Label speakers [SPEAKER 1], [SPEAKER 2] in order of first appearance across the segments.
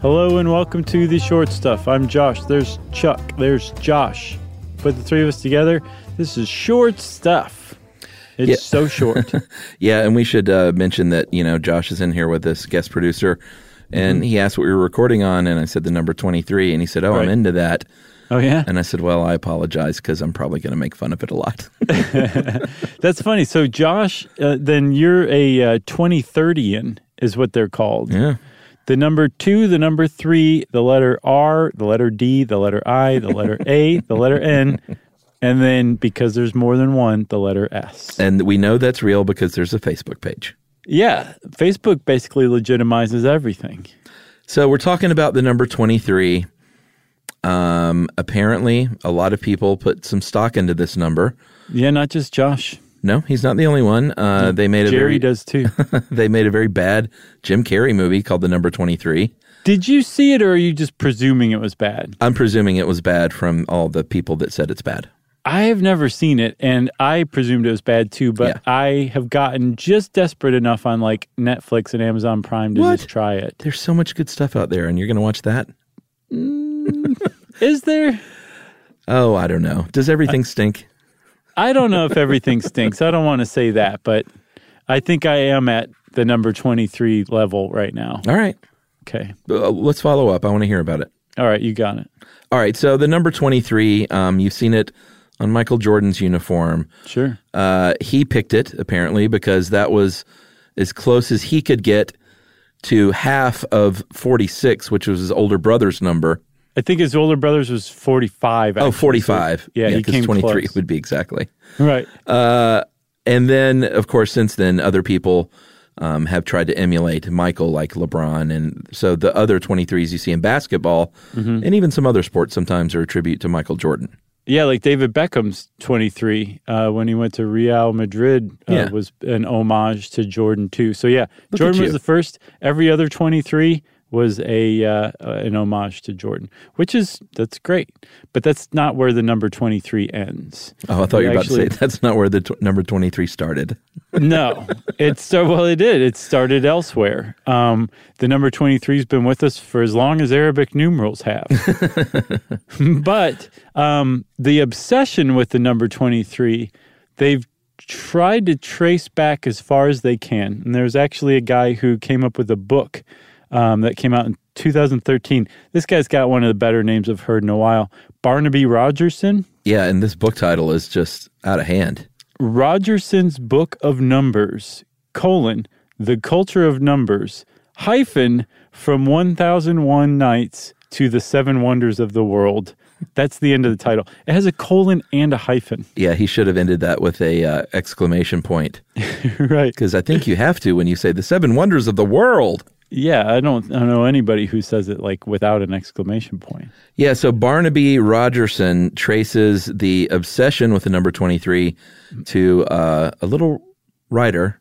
[SPEAKER 1] Hello and welcome to the short stuff. I'm Josh. There's Chuck. There's Josh. Put the three of us together. This is short stuff. It's
[SPEAKER 2] Yeah.
[SPEAKER 1] so short.
[SPEAKER 2] Yeah, and we should uh, mention that you know Josh is in here with us, guest producer, and he asked what we were recording on, and I said the number twenty three, and he said, "Oh, I'm into that,"
[SPEAKER 1] oh yeah,
[SPEAKER 2] and I said, "Well, I apologize because I'm probably going to make fun of it a lot."
[SPEAKER 1] that's funny. So Josh, uh, then you're a uh, 23rdian is what they're called.
[SPEAKER 2] yeah,
[SPEAKER 1] The number two, the number three, the letter R, the letter D, the letter I, the letter A, the letter N, and then because there's more than one, the letter S.
[SPEAKER 2] and we know that's real because there's a Facebook page.
[SPEAKER 1] Yeah, Facebook basically legitimizes everything.
[SPEAKER 2] So we're talking about the number twenty three. Um, apparently, a lot of people put some stock into this number.
[SPEAKER 1] Yeah, not just Josh.
[SPEAKER 2] No, he's not the only one. Uh, they made a
[SPEAKER 1] Jerry
[SPEAKER 2] very
[SPEAKER 1] does too.
[SPEAKER 2] they made a very bad Jim Carrey movie called The Number Twenty Three.
[SPEAKER 1] Did you see it or are you just presuming it was bad?
[SPEAKER 2] I'm presuming it was bad from all the people that said it's bad.
[SPEAKER 1] I have never seen it and I presumed it was bad too, but
[SPEAKER 2] Yeah.
[SPEAKER 1] I have gotten just desperate enough on like Netflix and Amazon Prime to
[SPEAKER 2] What?
[SPEAKER 1] just try it.
[SPEAKER 2] There's so much good stuff out there, and you're going to watch that?
[SPEAKER 1] Is there?
[SPEAKER 2] Oh, I don't know. Does everything stink?
[SPEAKER 1] I don't know if everything stinks. I don't want to say that, but I think I am at the number 23 level right now.
[SPEAKER 2] All right.
[SPEAKER 1] Okay.
[SPEAKER 2] Uh, let's follow up. I want to hear about it.
[SPEAKER 1] All right, you got it.
[SPEAKER 2] All right. So the number 23, um, you've seen it on Michael Jordan's uniform.
[SPEAKER 1] Sure.
[SPEAKER 2] Uh, he picked it, apparently, because that was as close as he could get to half of 46, which was his older brother's number.
[SPEAKER 1] I think his older brother's was 45.
[SPEAKER 2] Oh, 45.
[SPEAKER 1] so- yeah, he came
[SPEAKER 2] 23
[SPEAKER 1] close.
[SPEAKER 2] would be exactly.
[SPEAKER 1] Right.
[SPEAKER 2] Uh, and then, of course, since then, other people um, have tried to emulate Michael, like LeBron. And so the other 23s you see in basketball
[SPEAKER 1] Mm-hmm.
[SPEAKER 2] and even some other sports sometimes are a tribute to Michael Jordan.
[SPEAKER 1] Yeah, like David Beckham's 23 uh, when he went to Real Madrid uh,
[SPEAKER 2] Yeah.
[SPEAKER 1] was an homage to Jordan too. So yeah,
[SPEAKER 2] Look
[SPEAKER 1] Jordan was the first. Every other 23 was a uh, an homage to Jordan, which is that's great. But that's not where the number 23 ends.
[SPEAKER 2] Oh, I thought you were about to
[SPEAKER 1] Actually-
[SPEAKER 2] say that's not where the t- number 23 started.
[SPEAKER 1] no, it's so well. It did. It started elsewhere. Um, the number twenty three has been with us for as long as Arabic numerals have. but um, the obsession with the number twenty three, they've tried to trace back as far as they can. And there's actually a guy who came up with a book um, that came out in 2013. This guy's got one of the better names I've heard in a while. Barnaby Rogerson.
[SPEAKER 2] Yeah, and this book title is just out of hand.
[SPEAKER 1] Rogerson's Book of Numbers, colon, the culture of numbers, hyphen, from 1001 nights to the seven wonders of the world. That's the end of the title. It has a colon and a hyphen.
[SPEAKER 2] Yeah, he should have ended that with a uh, exclamation point
[SPEAKER 1] right.
[SPEAKER 2] because I think you have to when you say the seven wonders of the world.
[SPEAKER 1] Yeah, I don't, I don't know anybody who says it like without an exclamation point.
[SPEAKER 2] Yeah, so Barnaby Rogerson traces the obsession with the number 23 to uh, a little writer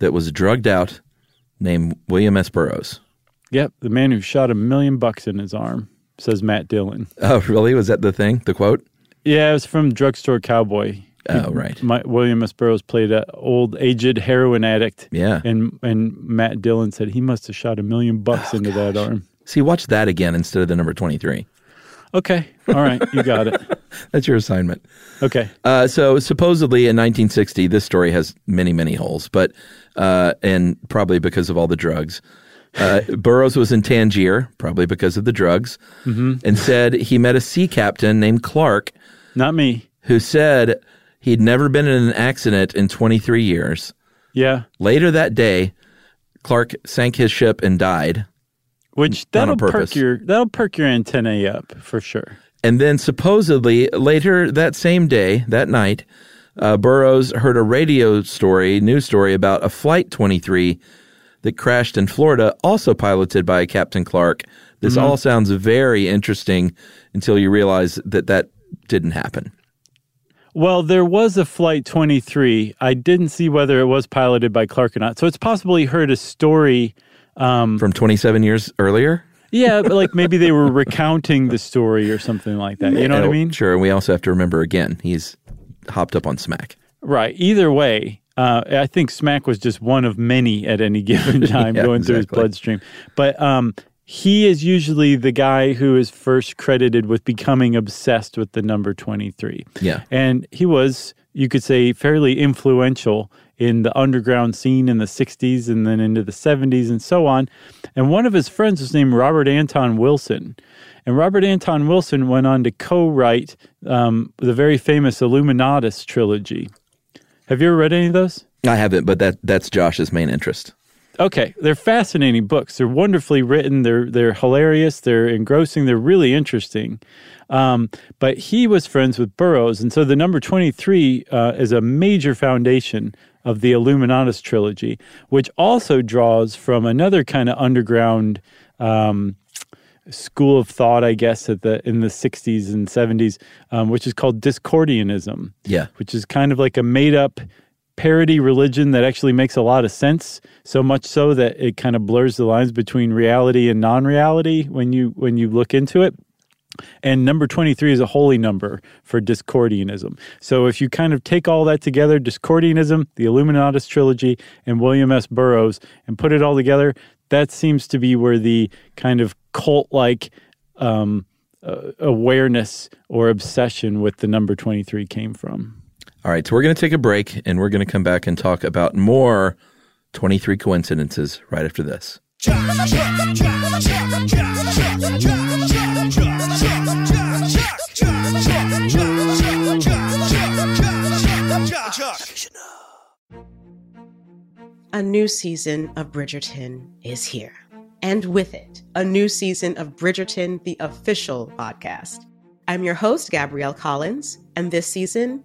[SPEAKER 2] that was drugged out named William S. Burroughs.
[SPEAKER 1] Yep, the man who shot a million bucks in his arm, says Matt Dillon.
[SPEAKER 2] Oh, really? Was that the thing? The quote?
[SPEAKER 1] Yeah, it was from Drugstore Cowboy.
[SPEAKER 2] Oh, right.
[SPEAKER 1] My, William S. Burroughs played an old, aged heroin addict.
[SPEAKER 2] Yeah.
[SPEAKER 1] And and Matt Dillon said he must have shot a million bucks
[SPEAKER 2] Oh,
[SPEAKER 1] into that arm.
[SPEAKER 2] See, watch that again instead of the number 23.
[SPEAKER 1] Okay. All right. You got it.
[SPEAKER 2] That's your assignment.
[SPEAKER 1] Okay.
[SPEAKER 2] Uh, so supposedly in 1960, this story has many, many holes, but uh, and probably because of all the drugs. Uh, Burroughs was in Tangier, probably because of the drugs, and said he met a sea captain named Clark
[SPEAKER 1] Not me.
[SPEAKER 2] who said he'd never been in an accident in 23 years.
[SPEAKER 1] Yeah.
[SPEAKER 2] Later that day, Clark sank his ship and died.
[SPEAKER 1] Which that'll perk your that'll perk your antennae up for sure.
[SPEAKER 2] And then supposedly later that same day, that night, uh, Burroughs heard a radio story, news story about a Flight 23 that crashed in Florida, also piloted by Captain Clark. This all sounds very interesting until you realize that that didn't happen.
[SPEAKER 1] Well, there was a Flight 23. I didn't see whether it was piloted by Clark or not. So it's possible he heard a story.
[SPEAKER 2] From 27 years earlier?
[SPEAKER 1] Yeah, but like maybe they were recounting the story or something like that. You know what I
[SPEAKER 2] Oh,
[SPEAKER 1] mean?
[SPEAKER 2] Sure. And we also have to remember again, he's hopped up on smack.
[SPEAKER 1] Right. Either way, uh, I think Smack was just one of many at any given time
[SPEAKER 2] Yeah,
[SPEAKER 1] going through his bloodstream. But um, he is usually the guy who is first credited with becoming obsessed with the number 23.
[SPEAKER 2] Yeah.
[SPEAKER 1] And he was, you could say, fairly influential in the underground scene in the 60s and then into the 70s and so on. And one of his friends was named Robert Anton Wilson. And Robert Anton Wilson went on to co write um, the very famous Illuminatus trilogy. Have you ever read any of those?
[SPEAKER 2] I haven't, but that that's Josh's main interest.
[SPEAKER 1] Okay, they're fascinating books. They're wonderfully written. They're they're hilarious. They're engrossing. They're really interesting. Um, but he was friends with Burroughs, and so the number twenty three uh, is a major foundation of the Illuminatus trilogy, which also draws from another kind of underground um, school of thought, I guess, at the in the '60s and '70s, um, which is called Discordianism
[SPEAKER 2] Yeah.
[SPEAKER 1] which is kind of like a made up parody religion that actually makes a lot of sense so much so that it kind of blurs the lines between reality and non-reality when you when you look into it. And number 23 is a holy number for discordianism. So if you kind of take all that together discordianism the illuminatus trilogy and william s. Burroughs and put it all together that seems to be where the kind of cult like um, uh, awareness or obsession with the number 23 came from
[SPEAKER 2] All right, so we're going to take a break and we're going to come back and talk about more 23 coincidences right after this.
[SPEAKER 3] A new season of Bridgerton is here. And with it, a new season of Bridgerton, the official podcast. I'm your host, Gabrielle Collins, and this season,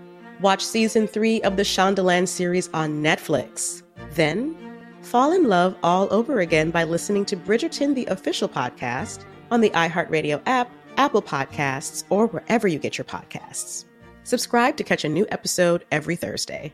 [SPEAKER 3] Watch season three of the Shondaland series on Netflix. Then, fall in love all over again by listening to Bridgerton, the official podcast, on the iHeartRadio app, Apple Podcasts, or wherever you get your podcasts. Subscribe to catch a new episode every Thursday.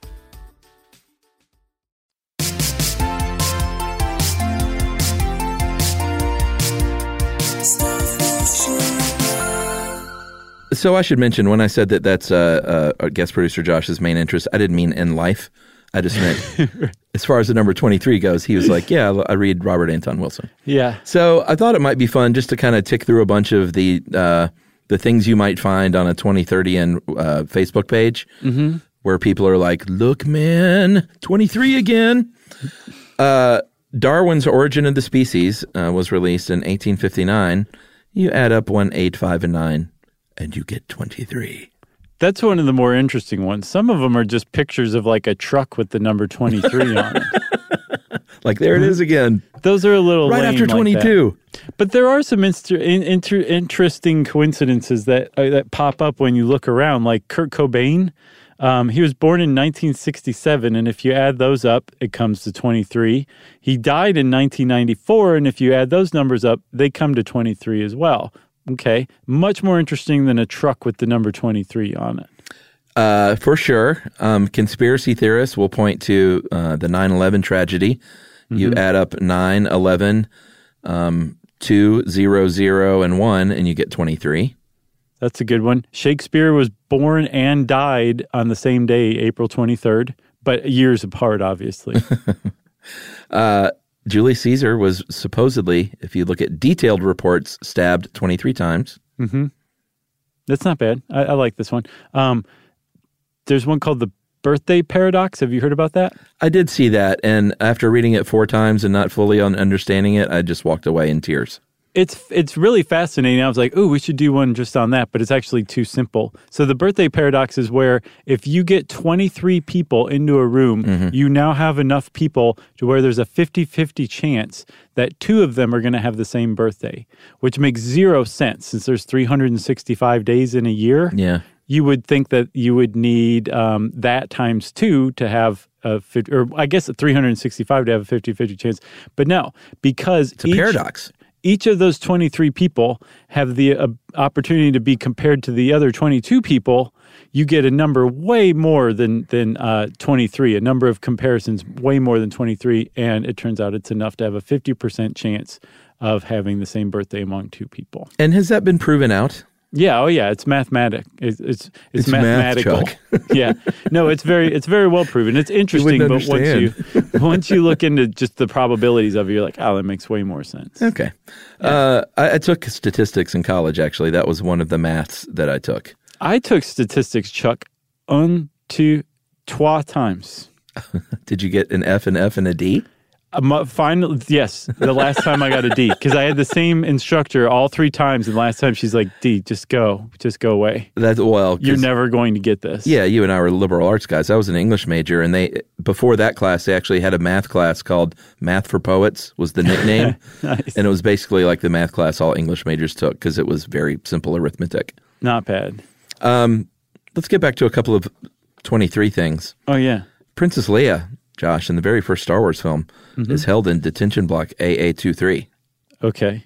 [SPEAKER 2] So I should mention when I said that that's uh, uh, guest producer Josh's main interest, I didn't mean in life. I just meant as far as the number 23 goes, he was like, yeah, I read Robert Anton Wilson.
[SPEAKER 1] Yeah.
[SPEAKER 2] So I thought it might be fun just to kind of tick through a bunch of the uh, the things you might find on a 23rdian uh, Facebook page where people are like, look, man, 23 again. Uh, Darwin's Origin of the Species uh, was released in 1859. You add up 1, 8, 5, and 9, and you get 23.
[SPEAKER 1] That's one of the more interesting ones. Some of them are just pictures of like a truck with the number 23 on it.
[SPEAKER 2] Like there it is again,
[SPEAKER 1] Those are a little
[SPEAKER 2] right after
[SPEAKER 1] like that.
[SPEAKER 2] 22.
[SPEAKER 1] But there are some inter- inter- interesting coincidences that uh, that pop up when you look around. Like Kurt Cobain, um, he was born in 1967, and if you add those up, it comes to 23. He died in 1994, and if you add those numbers up, they come to 23 as well. Okay, much more interesting than a truck with the number 23 on it.
[SPEAKER 2] Uh, for sure. Um, conspiracy theorists will point to uh, the 9 11 tragedy. You add up 9, 11, um, 2, 0, 0, and 1, and you get 23.
[SPEAKER 1] That's a good one. Shakespeare was born and died on the same day, April 23rd, but years apart, obviously.
[SPEAKER 2] Julius Caesar was supposedly, if you look at detailed reports, stabbed 23 times.
[SPEAKER 1] That's not bad. I, I like this one. Um, there's one called the birthday paradox. Have you heard about that?
[SPEAKER 2] I did see that, and after reading it four times and not fully on understanding it, I just walked away in tears.
[SPEAKER 1] It's it's really fascinating. I was like, "Ooh, we should do one just on that," but it's actually too simple. So the birthday paradox is where if you get 23 people into a room, you now have enough people to where there's a 50-50 chance that two of them are going to have the same birthday, which makes zero sense since there's 365 days in a year.
[SPEAKER 2] Yeah.
[SPEAKER 1] you would think that you would need um, that times two to have a, fif- or I guess a 365 to have a 50 50 chance. But no, because
[SPEAKER 2] It's a paradox.
[SPEAKER 1] Each of those 23 people have the uh, opportunity to be compared to the other 22 people you get a number way more than than uh, 23 a number of comparisons way more than 23 and it turns out it's enough to have a 50% chance of having the same birthday among two people
[SPEAKER 2] And has that been proven out?
[SPEAKER 1] Yeah oh yeah it's mathematic it's it's, it's,
[SPEAKER 2] It's math,
[SPEAKER 1] mathematical
[SPEAKER 2] Chuck.
[SPEAKER 1] yeah no it's very it's very well proven it's interesting but
[SPEAKER 2] wouldn't
[SPEAKER 1] once you once you look into just the probabilities of it you're like oh that makes way more sense
[SPEAKER 2] Okay. Uh, I, I took statistics in college, actually. That was one of the maths that I took.
[SPEAKER 1] I took statistics, Chuck, un, two, trois times.
[SPEAKER 2] Did you get an F, an F, and a D?
[SPEAKER 1] Um, finally, yes, the last time I got a D because I had the same instructor all three times, and last time she's like, "D, just go, just go away.
[SPEAKER 2] That's well.
[SPEAKER 1] You're never going to get this."
[SPEAKER 2] Yeah, you and I were liberal arts guys. I was an English major, and they before that class they actually had a math class called Math for Poets was the nickname,
[SPEAKER 1] Nice.
[SPEAKER 2] and it was basically like the math class all English majors took because it was very simple arithmetic.
[SPEAKER 1] not bad.
[SPEAKER 2] Let's get back to a couple of twenty three things.
[SPEAKER 1] Oh yeah,
[SPEAKER 2] Princess Leia, Josh, in the very first Star Wars film, is held in detention block AA 23.
[SPEAKER 1] okay.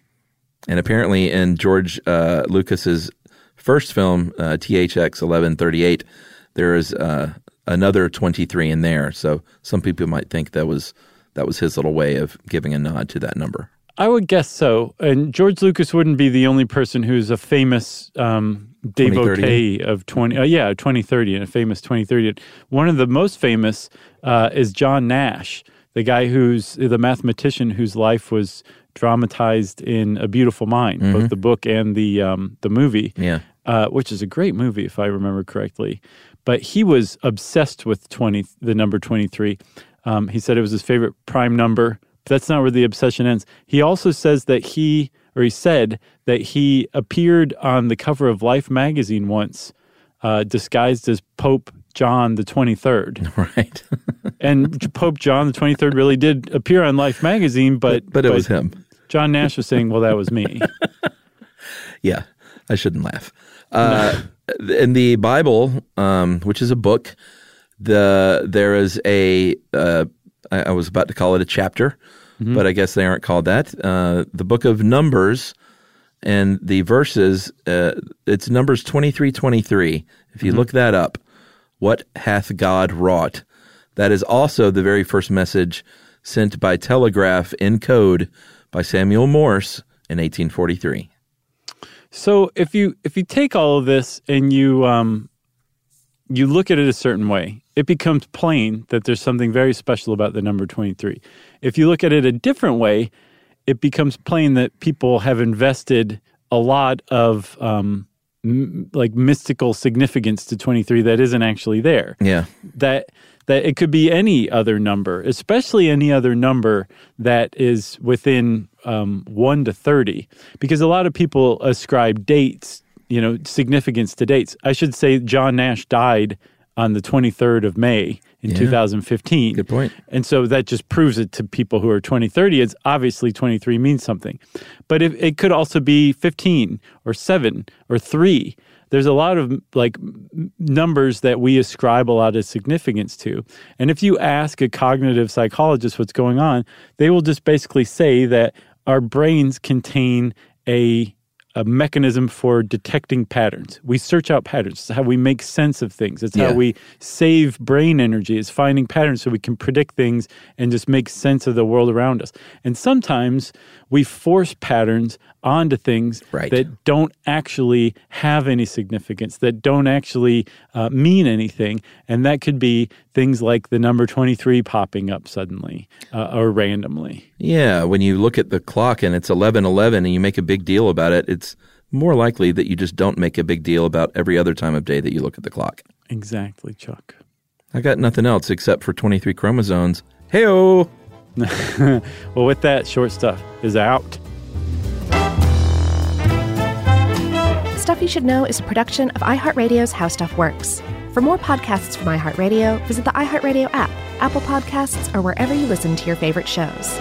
[SPEAKER 2] And apparently, in George uh, Lucas's first film, uh, THX 1138, there is uh, another 23 in there. So some people might think that was that was his little way of giving a nod to that number.
[SPEAKER 1] I would guess so. And George Lucas wouldn't be the only person who's a famous um, devotee of 20, uh, yeah, 23rdian a famous 2030. One of the most famous uh, is John Nash, the guy who's the mathematician whose life was dramatized in A Beautiful Mind, both the book and the um, the movie
[SPEAKER 2] Yeah.
[SPEAKER 1] uh, which is a great movie if I remember correctly. But he was obsessed with twenty, the number twenty three. Um, he said it was his favorite prime number. But that's not where the obsession ends. He also says that he, or he said that he appeared on the cover of Life magazine once, uh, disguised as Pope John the twenty third.
[SPEAKER 2] Right.
[SPEAKER 1] and Pope John the twenty third really did appear on Life magazine, but
[SPEAKER 2] but it was him.
[SPEAKER 1] John Nash was saying, "Well, that was me."
[SPEAKER 2] Yeah. I shouldn't laugh. Uh, in the Bible, um, which is a book, the there is a uh, I, I was about to call it a chapter, but I guess they aren't called that. Uh, the book of Numbers and the verses, uh, it's Numbers twenty three twenty three. If you look that up, what hath God wrought? That is also the very first message sent by telegraph in code by Samuel Morse in 1843.
[SPEAKER 1] So if you if you take all of this and you um, you look at it a certain way, it becomes plain that there's something very special about the number 23. If you look at it a different way, it becomes plain that people have invested a lot of um, m- like mystical significance to 23 that isn't actually there
[SPEAKER 2] Yeah.
[SPEAKER 1] that that it could be any other number, especially any other number that is within um, one to thirty, because a lot of people ascribe dates you know, significance to dates. I should say John Nash died on the 23rd of May in
[SPEAKER 2] Yeah.
[SPEAKER 1] 2015.
[SPEAKER 2] Good point.
[SPEAKER 1] And so that just proves it to people who are 20, 30. It's obviously 23 means something. But if it could also be 15 or 7 or 3. There's a lot of like numbers that we ascribe a lot of significance to. And if you ask a cognitive psychologist what's going on, they will just basically say that our brains contain a a mechanism for detecting patterns. We search out patterns. It's how we make sense of things. It's
[SPEAKER 2] Yeah.
[SPEAKER 1] how we save brain energy. It's finding patterns so we can predict things and just make sense of the world around us. And sometimes we force patterns onto things
[SPEAKER 2] Right.
[SPEAKER 1] that don't actually have any significance, that don't actually uh, mean anything. And that could be things like the number 23 popping up suddenly uh, or randomly.
[SPEAKER 2] Yeah, when you look at the clock and it's 11:11 and you make a big deal about it, it's more likely that you just don't make a big deal about every other time of day that you look at the clock.
[SPEAKER 1] Exactly, Chuck.
[SPEAKER 2] I got nothing else except for 23 chromosomes. Heyo.
[SPEAKER 1] Well, with that, short stuff is out.
[SPEAKER 4] Stuff You Should Know is a production of iHeartRadio's How Stuff Works. For more podcasts from iHeartRadio, visit the iHeartRadio app, Apple Podcasts, or wherever you listen to your favorite shows.